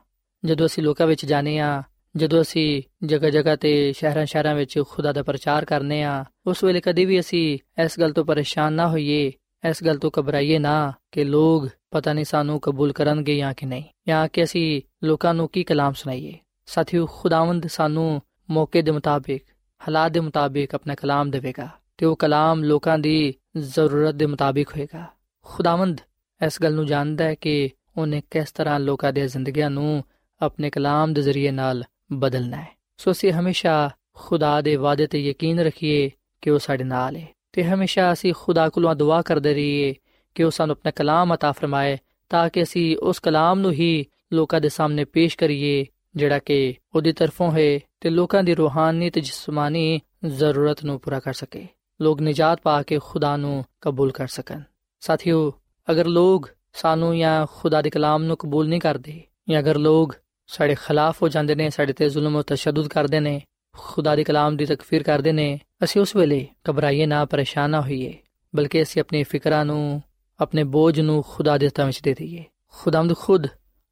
ਜਦੋਂ ਅਸੀਂ ਲੋਕਾਂ ਵਿੱਚ ਜਾਣੇ ਆ ਜਦੋਂ ਅਸੀਂ ਜਗ੍ਹਾ ਜਗ੍ਹਾ ਤੇ ਸ਼ਹਿਰਾਂ ਸ਼ਹਿਰਾਂ ਵਿੱਚ ਖੁਦਾ ਦਾ ਪ੍ਰਚਾਰ ਕਰਨੇ ਆ ਉਸ ਵੇਲੇ ਕਦੇ ਵੀ ਅਸੀਂ ਇਸ ਗੱਲ ਤੋਂ ਪਰੇਸ਼ਾਨ ਨਾ ਹੋਈਏ ਇਸ ਗੱਲ ਤੋਂ ਘਬਰਾਈਏ ਨਾ ਕਿ ਲੋਕ ਪਤਾ ਨਹੀਂ ਸਾਨੂੰ ਕਬੂਲ ਕਰਨਗੇ ਜਾਂ ਕਿ ਨਹੀਂ, ਜਾਂ ਕਿ ਅਸੀਂ ਲੋਕਾਂ ਨੂੰ ਕੀ ਕਲਾਮ ਸੁਣਾਈਏ। ਸਾਥੀਓ, ਖੁਦਾਵੰਦ ਸਾਨੂੰ ਮੌਕੇ ਦੇ ਮੁਤਾਬਿਕ, ਹਾਲਾਤ ਦੇ ਮੁਤਾਬਿਕ ਆਪਣਾ ਕਲਾਮ ਦੇਵੇਗਾ ਤੇ ਉਹ ਕਲਾਮ ਲੋਕਾਂ ਦੀ ਜ਼ਰੂਰਤ ਦੇ ਮੁਤਾਬਿਕ ਹੋਏਗਾ। ਖੁਦਾਵੰਦ ਇਸ ਗੱਲ ਨੂੰ ਜਾਣਦਾ ਹੈ ਕਿ ਉਹਨੇ ਕਿਸ ਤਰ੍ਹਾਂ ਲੋਕਾਂ ਦੀਆਂ ਜ਼ਿੰਦਗੀਆਂ ਨੂੰ ਆਪਣੇ ਕਲਾਮ ਦੇ ਜ਼ਰੀਏ ਨਾਲ ਬਦਲਣਾ ਹੈ। ਸੋ ਅਸੀਂ ਹਮੇਸ਼ਾ ਖੁਦਾ ਦੇ ਵਾਅਦੇ ਤੇ ਯਕੀਨ ਰੱਖੀਏ ਕਿ ਉਹ ਸਾਡੇ ਨਾਲ ਹੈ। ਤੇ ਹਮੇਸ਼ਾ ਅਸੀਂ ਖੁਦਾ ਕੋਲੋਂ ਦੁਆ ਕਰਦੇ ਰਹੀਏ ਕਿ ਉਹ ਸਾਨੂੰ ਆਪਣਾ ਕਲਾਮ عطا ਫਰਮਾਏ ਤਾਂ ਕਿ ਅਸੀਂ ਉਸ ਕਲਾਮ ਨੂੰ ਹੀ ਲੋਕਾਂ ਦੇ ਸਾਹਮਣੇ ਪੇਸ਼ ਕਰੀਏ ਜਿਹੜਾ ਕਿ ਉਹਦੀ ਤਰਫੋਂ ਹੈ ਤੇ ਲੋਕਾਂ ਦੀ ਰੂਹਾਨੀ ਤੇ ਜਿਸਮਾਨੀ ਜ਼ਰੂਰਤ ਨੂੰ ਪੂਰਾ ਕਰ ਸਕੇ ਲੋਕ ਨਿਜਾਤ ਪਾ ਕੇ ਖੁਦਾ ਨੂੰ ਕਬੂਲ ਕਰ ਸਕਣ ਸਾਥੀਓ ਅਗਰ ਲੋਕ ਸਾਨੂੰ ਜਾਂ ਖੁਦਾ ਦੇ ਕਲਾਮ ਨੂੰ ਕਬੂਲ ਨਹੀਂ ਕਰਦੇ ਜਾਂ ਅਗਰ ਲੋਕ ਸਾਡੇ ਖਿਲਾਫ ਹੋ ਜਾਂਦੇ ਨੇ ਸਾਡੇ ਤੇ ਜ਼ੁਲਮ ਅਤੇ ਤਸ਼ੱਦਦ ਕਰਦੇ ਨੇ ਖੁਦਾ ਦੇ ਕਲਾਮ ਦੀ ਤਕਫੀਰ ਕਰਦੇ ਨੇ, ਅਸੀਂ ਉਸ ਵੇਲੇ ਘਬਰਾਈਏ ਨਾ, ਪਰੇਸ਼ਾਨ ਨਾ ਹੋਈਏ, ਬਲਕਿ ਅਸੀਂ ਆਪਣੀ ਫਿਕਰਾਂ ਨੂੰ, ਆਪਣੇ ਬੋਝ ਨੂੰ ਖੁਦਾ ਦੇ ਹੱਥਾਂ ਵਿੱਚ ਦੇ ਦਈਏ। ਖੁਦਾਵੰਦ ਖੁਦ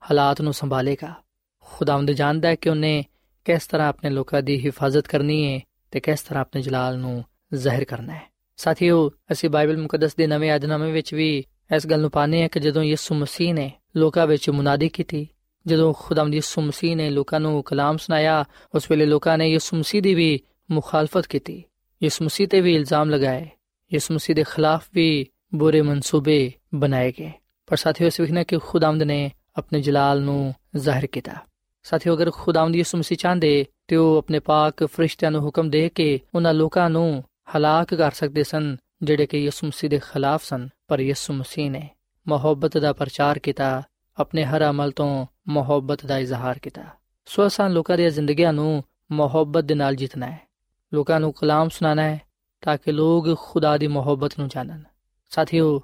ਹਾਲਾਤ ਨੂੰ ਸੰਭਾਲੇਗਾ। ਖੁਦਾਵੰਦ ਜਾਣਦਾ ਹੈ ਕਿ ਉਹਨੇ ਕਿਸ ਤਰ੍ਹਾਂ ਆਪਣੇ ਲੋਕਾਂ ਦੀ ਹਿਫਾਜ਼ਤ ਕਰਨੀ ਹੈ ਤੇ ਕਿਸ ਤਰ੍ਹਾਂ ਆਪਣੇ ਜਲਾਲ ਨੂੰ ਜ਼ਾਹਿਰ ਕਰਨਾ ਹੈ। ਸਾਥੀਓ, ਅਸੀਂ ਬਾਈਬਲ ਮੁਕੱਦਸ ਦੇ ਨਵੇਂ ਅਧਨਾਮੇ ਵਿੱਚ ਵੀ ਇਸ ਗੱਲ ਨੂੰ ਪਾਣੇ ਹਾਂ ਕਿ ਜਦੋਂ ਯਿਸੂ ਮਸੀਹ ਨੇ ਲੋਕਾਂ ਵਿੱਚ ਮੁਨਾਦੀ ਕੀਤੀ ਜਦੋਂ ਖੁਦਾਵੰਦ ਯਿਸੂ ਮਸੀਹ ਨੇ ਲੋਕਾਂ ਨੂੰ ਕਲਾਮ ਸੁਣਾਇਆ, ਉਸ ਵੇਲੇ ਲੋਕਾਂ ਨੇ ਯਿਸੂ ਮਸੀਹ ਦੀ ਵੀ ਮੁਖਾਲਫਤ ਕੀਤੀ। ਯਿਸੂ ਮਸੀਹ ਤੇ ਵੀ ਇਲਜ਼ਾਮ ਲਗਾਏ। ਯਿਸੂ ਮਸੀਹ ਦੇ ਖਿਲਾਫ ਵੀ ਬੁਰੇ ਮਨਸੂਬੇ ਬਣਾਏ ਗਏ। ਪਰ ਸਾਥੀਓ, ਇਸ ਵਿਖਣਾ ਕਿ ਖੁਦਾਵੰਦ ਨੇ ਆਪਣੇ ਜਲਾਲ ਨੂੰ ਜ਼ਾਹਿਰ ਕੀਤਾ। ਸਾਥੀਓ, ਅਗਰ ਖੁਦਾਵੰਦ ਯਿਸੂ ਮਸੀਹ ਚਾਹੁੰਦੇ ਤੇ ਉਹ ਆਪਣੇ ਪਾਕ ਫਰਿਸ਼ਤਿਆਂ ਨੂੰ ਹੁਕਮ ਦੇ ਕੇ ਉਹਨਾਂ ਲੋਕਾਂ ਨੂੰ ਹਲਾਕ ਕਰ ਸਕਦੇ ਸਨ, ਜਿਹੜੇ ਕਿ ਯਿਸੂ ਮਸੀਹ ਦੇ ਖਿਲਾਫ ਸਨ, ਪਰ ਯਿਸੂ ਮਸੀਹ ਨੇ ਮੁਹੱਬਤ ਦਾ ਪ੍ਰਚਾਰ ਕੀਤਾ, ਆਪਣੇ ਹਰ ਅਮਲ ਤੋਂ ਮੁਹੱਬਤ ਦਾ ਇਜ਼ਹਾਰ ਕੀਤਾ। ਸੋ ਅਸਾਂ ਲੋਕਾਂ ਦੀਆਂ ਜ਼ਿੰਦਗੀਆਂ ਨੂੰ ਮੁਹੱਬਤ ਦੇ ਨਾਲ ਜਿੱਤਣਾ ਹੈ। ਲੋਕਾਂ ਨੂੰ ਕਲਾਮ ਸੁਣਾਉਣਾ ਹੈ ਤਾਂ ਕਿ ਲੋਕ ਖੁਦਾ ਦੀ ਮੁਹੱਬਤ ਨੂੰ ਜਾਣਨ। ਸਾਥੀਓ,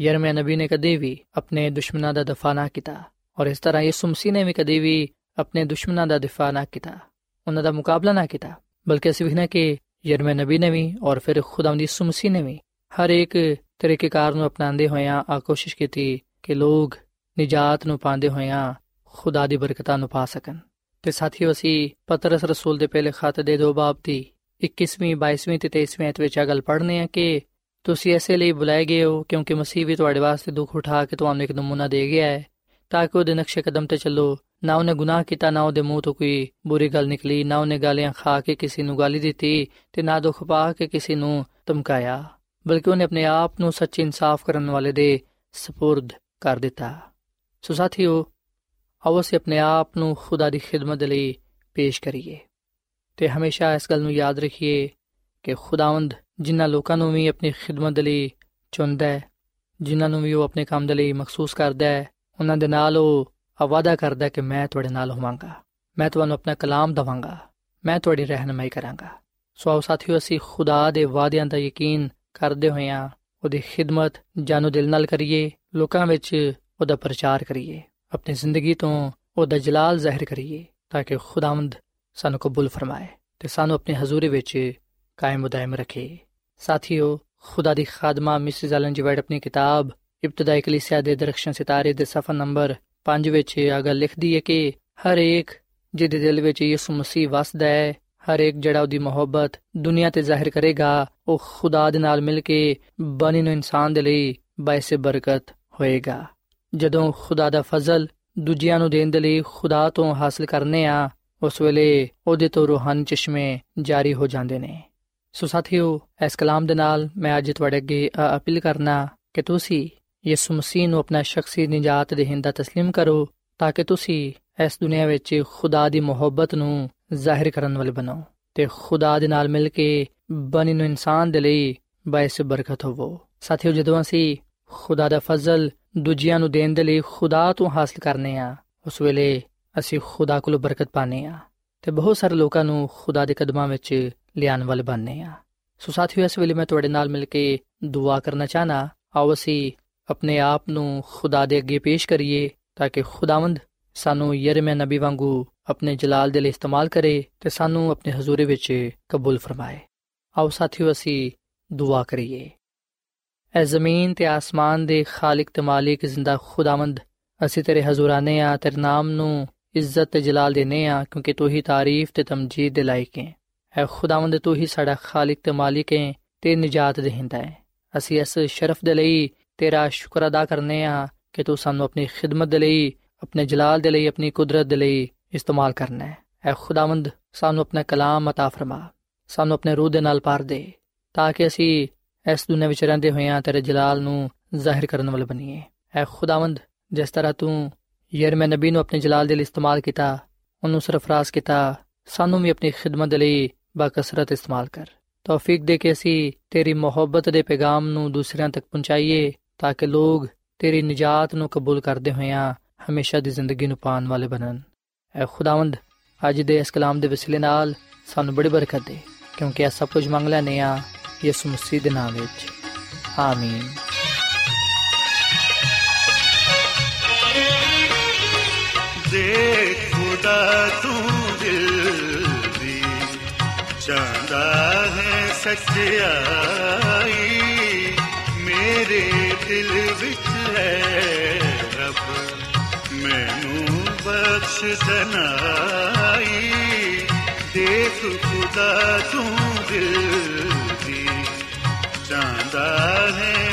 ਯਰਮੀਆ ਨਬੀ ਨੇ ਕਦੇ ਵੀ ਆਪਣੇ ਦੁਸ਼ਮਣਾਂ ਦਾ ਦਫਾ ਨਾ ਕੀਤਾ ਔਰ ਇਸ ਤਰ੍ਹਾਂ ਯਿਸੂ ਮਸੀਹ ਨੇ ਵੀ ਕਦੇ ਵੀ ਆਪਣੇ ਦੁਸ਼ਮਣਾਂ ਦਾ ਦਿਫਾ ਨਾ ਕੀਤਾ, ਉਹਨਾਂ ਦਾ ਮੁਕਾਬਲਾ ਨਾ ਕੀਤਾ। ਬਲਕਿ ਅਸੀਂ ਵਿਖਣਾ ਕਿ ਯਰਮੀਆ ਨਬੀ ਨੇ ਵੀ ਔਰ ਫਿਰ ਖੁਦਾਵੰਦ ਯਿਸੂ ਮਸੀਹ ਨੇ ਵੀ ਹਰ ਇੱਕ ਤਰੀਕੇਕਾਰ ਨੂੰ ਅਪਣਾਉਂਦੇ ਹੋਇਆਂ ਆ ਕੋਸ਼ਿਸ਼ ਕੀਤੀ ਕਿ ਲੋਕ ਨਿਜਾਤ ਨੂੰ ਪਾਉਂਦੇ ਹੋਇਆਂ ਖੁਦਾ ਦੀ ਬਰਕਤਾਂ ਨੂੰ ਪਾ ਸਕਣ ਤੇ ਸਾਥੀਓ ਅਸੀਂ ਪਤਰਸ ਰਸੂਲ ਦੇ ਪਹਿਲੇ ਖਤ ਦੇ ਦੋ ਬਾਬ ਦੀ 21ਵੀਂ 22ਵੀਂ ਤੇ 23ਵੀਂ ਅਧ ਵਿੱਚ ਆ ਗੱਲ ਪੜ੍ਹਨੇ ਆ ਕਿ ਤੁਸੀਂ ਐਸੇ ਲਈ ਬੁਲਾਏ ਗਏ ਹੋ ਕਿਉਂਕਿ ਮਸੀਹ ਵੀ ਤੁਹਾਡੇ ਵਾਸਤੇ ਦੁੱਖ ਉਠਾ ਕੇ ਤੁਹਾਨੂੰ ਇੱਕ ਨਮੂਨਾ ਦੇ ਗਿਆ ਹੈ ਤਾਂ ਕਿ ਉਹਦੇ ਨਕਸ਼ੇ ਕਦਮ ਤੇ ਚੱਲੋ ਨਾ ਉਹਨੇ ਗੁਨਾਹ ਕੀਤਾ ਨਾ ਉਹਦੇ ਮੂੰਹ ਤੋਂ ਕੋਈ ਬੁਰੀ ਗੱਲ ਨਿਕਲੀ ਨਾ ਉਹਨੇ ਗਾਲੀਆਂ ਖਾ ਕੇ ਕਿਸੇ ਨੂੰ ਗਾਲੀ ਦਿੱਤੀ ਤੇ ਨਾ ਦੁੱਖ ਪਾ ਕੇ ਕਿਸੇ ਨੂੰ ਧਮਕਾਇਆ ਬਲਕਿ ਉਹਨੇ ਆਪਣੇ ਆਪ ਨੂੰ ਸੱਚੇ ਇਨਸਾਫ ਕਰਨ ਵਾਲੇ ਦੇ سپرد ਕਰ ਦਿੱਤਾ ਸੋ ਸਾਥੀਓ ਆਓ ਅਸੀਂ ਆਪਣੇ ਆਪ ਨੂੰ ਖੁਦਾ ਦੀ ਖਿਦਮਤ ਲਈ ਪੇਸ਼ ਕਰੀਏ ਤੇ ਹਮੇਸ਼ਾ ਇਸ ਗੱਲ ਨੂੰ ਯਾਦ ਰੱਖੀਏ ਕਿ ਖੁਦਾਵੰਦ ਜਿਨ੍ਹਾਂ ਲੋਕਾਂ ਨੂੰ ਵੀ ਆਪਣੀ ਖਿਦਮਤ ਲਈ ਚੁਣਦਾ ਹੈ, ਜਿਨ੍ਹਾਂ ਨੂੰ ਵੀ ਉਹ ਆਪਣੇ ਕੰਮ ਦੇ ਲਈ ਮਖਸੂਸ ਕਰਦਾ ਹੈ, ਉਹਨਾਂ ਦੇ ਨਾਲ ਉਹ ਵਾਅਦਾ ਕਰਦਾ ਕਿ ਮੈਂ ਤੁਹਾਡੇ ਨਾਲ ਹੋਵਾਂਗਾ, ਮੈਂ ਤੁਹਾਨੂੰ ਆਪਣਾ ਕਲਾਮ ਦਵਾਂਗਾ, ਮੈਂ ਤੁਹਾਡੀ ਰਹਿਨਮਾਈ ਕਰਾਂਗਾ। ਸੋ ਆਓ ਸਾਥੀਓ, ਅਸੀਂ ਖੁਦਾ ਦੇ ਵਾਅਦਿਆਂ ਦਾ ਯਕੀਨ ਕਰਦੇ ਹੋਇਆਂ ਉਹਦੀ ਖਿਦਮਤ ਜਾਨੋ ਦਿਲ ਨਾਲ ਕਰੀਏ, ਲੋਕਾਂ ਵਿੱਚ ਉਹਦਾ ਪ੍ਰਚਾਰ ਕਰੀਏ। ਆਪਣੀ ਜ਼ਿੰਦਗੀ ਤੋਂ ਉਹਦਾ ਜਲਾਲ ਜ਼ਾਹਿਰ ਕਰੀਏ ਤਾਂ ਕਿ ਖੁਦਾਵੰਦ ਸਾਨੂੰ ਕਬੂਲ ਫਰਮਾਏ ਤੇ ਸਾਨੂੰ ਆਪਣੇ ਹਜ਼ੂਰ ਵਿੱਚ ਕਾਇਮ ਉਦਾਇਮ ਰੱਖੇ ਸਾਥੀਓ ਖੁਦਾ ਦੀ ਖਾਦਮਾ ਮਿਸਿਸ ਐਲਨ ਜੀ ਵਾਈਟ ਆਪਣੀ ਕਿਤਾਬ ਇਬਤਦਾਈ ਕਲੀਸਿਆ ਦੇ ਦਰਖਸ਼ਨ ਸਿਤਾਰੇ ਦੇ ਸਫਾ ਨੰਬਰ 5 ਵਿੱਚ ਇਹ ਗੱਲ ਲਿਖਦੀ ਹੈ ਕਿ ਹਰ ਇੱਕ ਜਿਹਦੇ ਦਿਲ ਵਿੱਚ ਯਿਸੂ ਮਸੀਹ ਵਸਦਾ ਹੈ ਹਰ ਇੱਕ ਜਿਹੜਾ ਉਹਦੀ ਮੁਹੱਬਤ ਦੁਨੀਆ ਤੇ ਜ਼ਾਹਿਰ ਕਰੇਗਾ ਉਹ ਖੁਦਾ ਦੇ ਨਾਲ ਮਿਲ ਕੇ ਬਣੀ ਨੂੰ ਇਨਸਾਨ ਦੇ ਲਈ ਬਾਇਸੇ ਬਰਕਤ ਹੋਏਗਾ ਜਦੋਂ ਖੁਦਾ ਦਾ ਫਜ਼ਲ ਦੂਜਿਆਂ ਨੂੰ ਦੇਣ ਦੇ ਲਈ ਖੁਦਾ ਤੋਂ ਹਾਸਲ ਕਰਨੇ ਆ ਉਸ ਵੇਲੇ ਉਹਦੇ ਤੋਂ ਰੂਹਾਨੀ ਚਸ਼ਮੇ ਜਾਰੀ ਹੋ ਜਾਂਦੇ ਨੇ ਸੋ ਸਾਥੀਓ ਇਸ ਕਲਾਮ ਦੇ ਨਾਲ ਮੈਂ ਅੱਜ ਤੁਹਾਡੇ ਅੱਗੇ ਅਪੀਲ ਕਰਨਾ ਕਿ ਤੁਸੀਂ ਯਿਸੂ ਮਸੀਹ ਨੂੰ ਆਪਣਾ ਸ਼ਖਸੀ ਨਿਜਾਤ ਦੇ ਹਿੰਦਾ تسلیم ਕਰੋ ਤਾਂ ਕਿ ਤੁਸੀਂ ਇਸ ਦੁਨੀਆ ਵਿੱਚ ਖੁਦਾ ਦੀ ਮੁਹੱਬਤ ਨੂੰ ਜ਼ਾਹਿਰ ਕਰਨ ਵਾਲੇ ਬਣੋ ਤੇ ਖੁਦਾ ਦੇ ਨਾਲ ਮਿਲ ਕੇ ਬਣੀ ਨੂੰ ਇਨਸਾਨ ਦੇ ਲਈ ਬਾਇਸ ਬਰਕਤ ਹੋਵੋ ਸਾਥੀਓ ਜਦੋਂ ਅਸੀਂ ਖੁਦਾ ਦਾ ਫਜ਼ਲ ਦੂਜਿਆਂ ਨੂੰ ਦੇਣ ਦੇ ਲਈ ਖੁਦਾ ਤੋਂ ਹਾਸਲ ਕਰਨੇ ਆ। ਉਸ ਵੇਲੇ ਅਸੀਂ ਖੁਦਾ ਕੋਲੋਂ ਬਰਕਤ ਪਾਣੇ ਆ ਤੇ ਬਹੁਤ ਸਾਰੇ ਲੋਕਾਂ ਨੂੰ ਖੁਦਾ ਦੇ ਕਦਮਾਂ ਵਿੱਚ ਲਿਆਉਣ ਵਾਲੇ ਬਣਨੇ ਆ। ਸੋ ਸਾਥੀਓ, ਇਸ ਵੇਲੇ ਮੈਂ ਤੁਹਾਡੇ ਨਾਲ ਮਿਲ ਕੇ ਦੁਆ ਕਰਨਾ ਚਾਹਨਾ ਆਓ ਅਸੀਂ ਆਪਣੇ ਆਪ ਨੂੰ ਖੁਦਾ ਦੇ ਅੱਗੇ ਪੇਸ਼ ਕਰੀਏ ਤਾਂ ਕਿ ਖੁਦਾਵੰਦ ਸਾਨੂੰ ਯਰਮਿਆ ਨਬੀ ਵਾਂਗੂ ਆਪਣੇ ਜਲਾਲ ਦੇ ਲਈ ਇਸਤੇਮਾਲ ਕਰੇ ਤੇ ਸਾਨੂੰ ਆਪਣੇ ਹਜ਼ੂਰੇ ਵਿੱਚ ਕਬੂਲ ਫਰਮਾਏ। ਆਓ ਸਾਥੀਓ, ਅਸੀਂ ਦੁਆ ਕਰੀਏ। ਐ ਜ਼ਮੀਨ ਤੇ ਆਸਮਾਨ ਦੇ ਖਾਲਕ ਤੇ ਮਾਲਿਕ ਜ਼ਿੰਦਾ ਖੁਦਾਵੰਦ ਅਸੀਂ ਤੇਰੇ ਹਜ਼ੂਰਾਨੇ ਆ ਤੇਰੇ ਨਾਮ ਨੂੰ ਇੱਜ਼ਤ ਤੇ ਜਲਾਲ ਦੇਨੇ ਆ ਕਿਉਂਕਿ ਤੂੰ ਹੀ ਤਾਰੀਫ ਤੇ ਤਮਜੀਦ ਦੇ ਲਾਇਕ ਹੈ ਐ ਖੁਦਾਵੰਦ ਤੂੰ ਹੀ ਸਾਡਾ ਖਾਲਕ ਤੇ ਮਾਲਿਕ ਹੈ ਤੇ ਨਜਾਤ ਦੇਹਿੰਦਾ ਹੈ ਅਸੀਂ ਇਸ ਸ਼ਰਫ ਦੇ ਲਈ ਤੇਰਾ ਸ਼ੁਕਰ ਅਦਾ ਕਰਨੇ ਆ ਕਿ ਤੂੰ ਸਾਨੂੰ ਆਪਣੀ ਖਿਦਮਤ ਦੇ ਲਈ ਆਪਣੇ ਜਲਾਲ ਦੇ ਲਈ ਆਪਣੀ ਕੁਦਰਤ ਦੇ ਲਈ ਇਸਤੇਮਾਲ ਕਰਨਾ ਹੈ ਐ ਖੁਦਾਵੰਦ ਸਾਨੂੰ ਆਪਣਾ ਕਲਾਮ عطا ਫਰਮਾ ਸਾਨੂੰ ਆਪਣੇ ਰੂਹ ਦੇ ਨਾਲ ਪਾਰ ਦੇ ਤਾਂ ਕਿ ਅਸੀਂ ਇਸ ਦੁਨੀਆਂ ਵਿੱਚ ਰਹਿੰਦੇ ਹੋਇਆਂ ਤੇਰੇ ਜਲਾਲ ਨੂੰ ਜ਼ਾਹਿਰ ਕਰਨ ਵਾਲੇ ਬਣੀਏ। ਐ ਖੁਦਾਵੰਦ, ਜਿਸ ਤਰ੍ਹਾਂ ਤੂੰ ਯਰਮਿਆ ਨਬੀ ਨੂੰ ਆਪਣੇ ਜਲਾਲ ਦੇ ਲਈ ਇਸਤੇਮਾਲ ਕੀਤਾ, ਉਹਨੂੰ ਸਰਫਰਾਜ਼ ਕੀਤਾ, ਸਾਨੂੰ ਵੀ ਆਪਣੀ ਖਿਦਮਤ ਦੇ ਲਈ ਬਾਕਸਰਤ ਇਸਤੇਮਾਲ ਕਰ। ਤੌਫੀਕ ਦੇ ਕੇ ਅਸੀਂ ਤੇਰੀ ਮੁਹੱਬਤ ਦੇ ਪੈਗਾਮ ਨੂੰ ਦੂਸਰਿਆਂ ਤੱਕ ਪਹੁੰਚਾਈਏ, ਤਾਂ ਕਿ ਲੋਕ ਤੇਰੀ ਨਜਾਤ ਨੂੰ ਕਬੂਲ ਕਰਦੇ ਹੋਇਆਂ ਹਮੇਸ਼ਾ ਦੀ ਜ਼ਿੰਦਗੀ ਨੂੰ ਪਾਣ ਵਾਲੇ ਬਣਨ। ਐ ਖੁਦਾਵੰਦ, ਅੱਜ ਦੇ ਇਸ ਕਲਾਮ ਦੇ ਵਸੀਲੇ ਨਾਲ ਸਾਨੂੰ ਬੜੀ ਬਰਕਤ ਦੇ, ਕਿਉਂਕਿ ਇਹ ਸਭ ਕੁਝ ਮੰਗ ਲੈਨੇ ਆ। ਯਿਸੂ ਮਸੀਹ ਦੇ ਨਾਮ ਵਿੱਚ। ਆਮੀਨ। ਦੇਖ ਖੁਦਾ ਤੂੰ ਦਿਲ ਦੀ, ਚਾਹੁੰਦਾ ਹੈ ਸੱਚਾਈ। ਮੇਰੇ ਦਿਲ ਵਿੱਚ ਹੈ ਰੱਬ, ਮੈਨੂੰ ਬਖਸ਼ ਦਨਾਈ। ਦੇਖ ਖੁਦਾ ਤੂੰ ਦਿਲ ਚਾਹੁੰਦਾ ਹੈ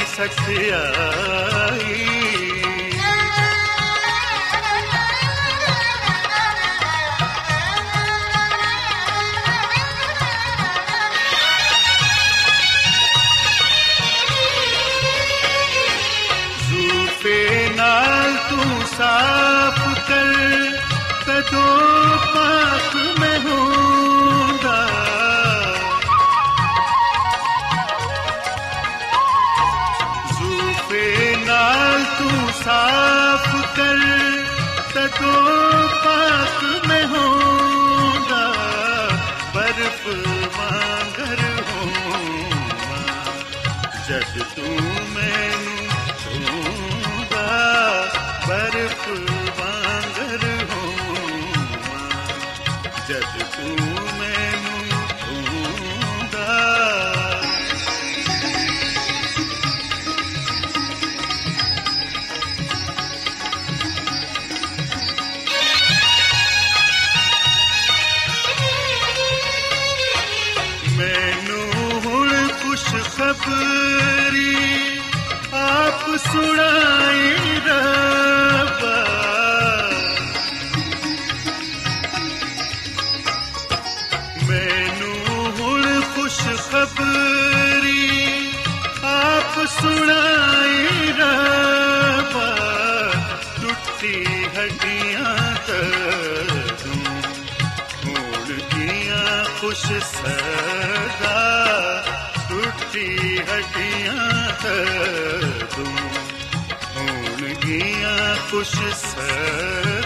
ਸਦਾ ਟੁੱਟੀ ਹੱਡੀਆਂ ਤੂੰ ਹੋਣ ਗੀਆਂ ਖੁਸ਼ ਸਦਾ।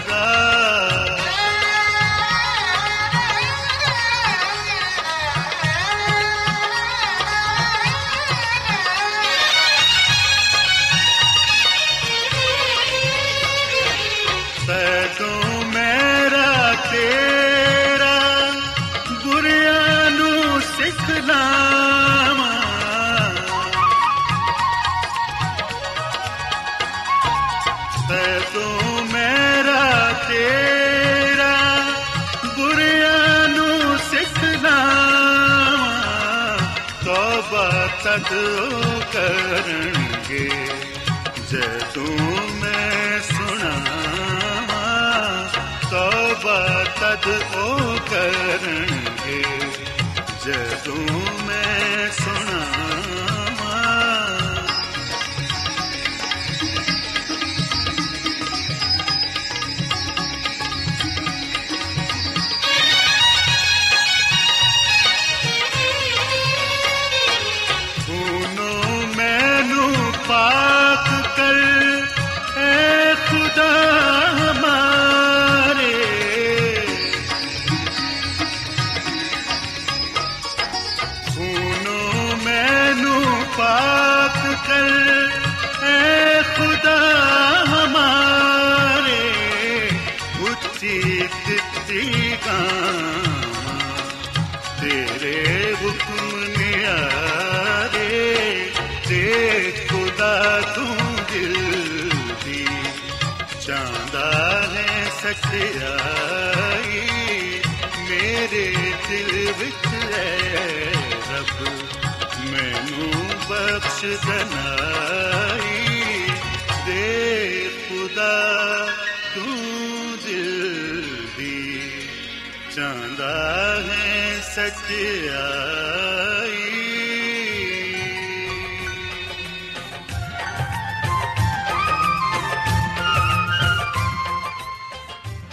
ਕਰਨਗੇ। ਜਦੋਂ ਮੈਂ ਸੁਣਾਵਾਂ ਤੋਬਾ ਤਦ ਉਹ ਕਰਨਗੇ। ਜਦੋਂ ਮੈਂ ਸੁਣਾਵਾਂ ਤੂੰ ਦਿਲ ਦੀ ਚਾਹੁੰਦਾ ਹੈ ਸਖਿਆਈ ਮੇਰੇ ਦਿਲ ਵਿੱਚ ਹੈ ਰੱਬ। ਮੈਨੂੰ ਬਖਸ਼ ਦਨਾਈ। ਦੇ ਖੁਦਾ, ਤੂੰ ਦਿਲ ਦੀ ਚਾਹੁੰਦਾ ਹੈ ਸਖਿਆਈ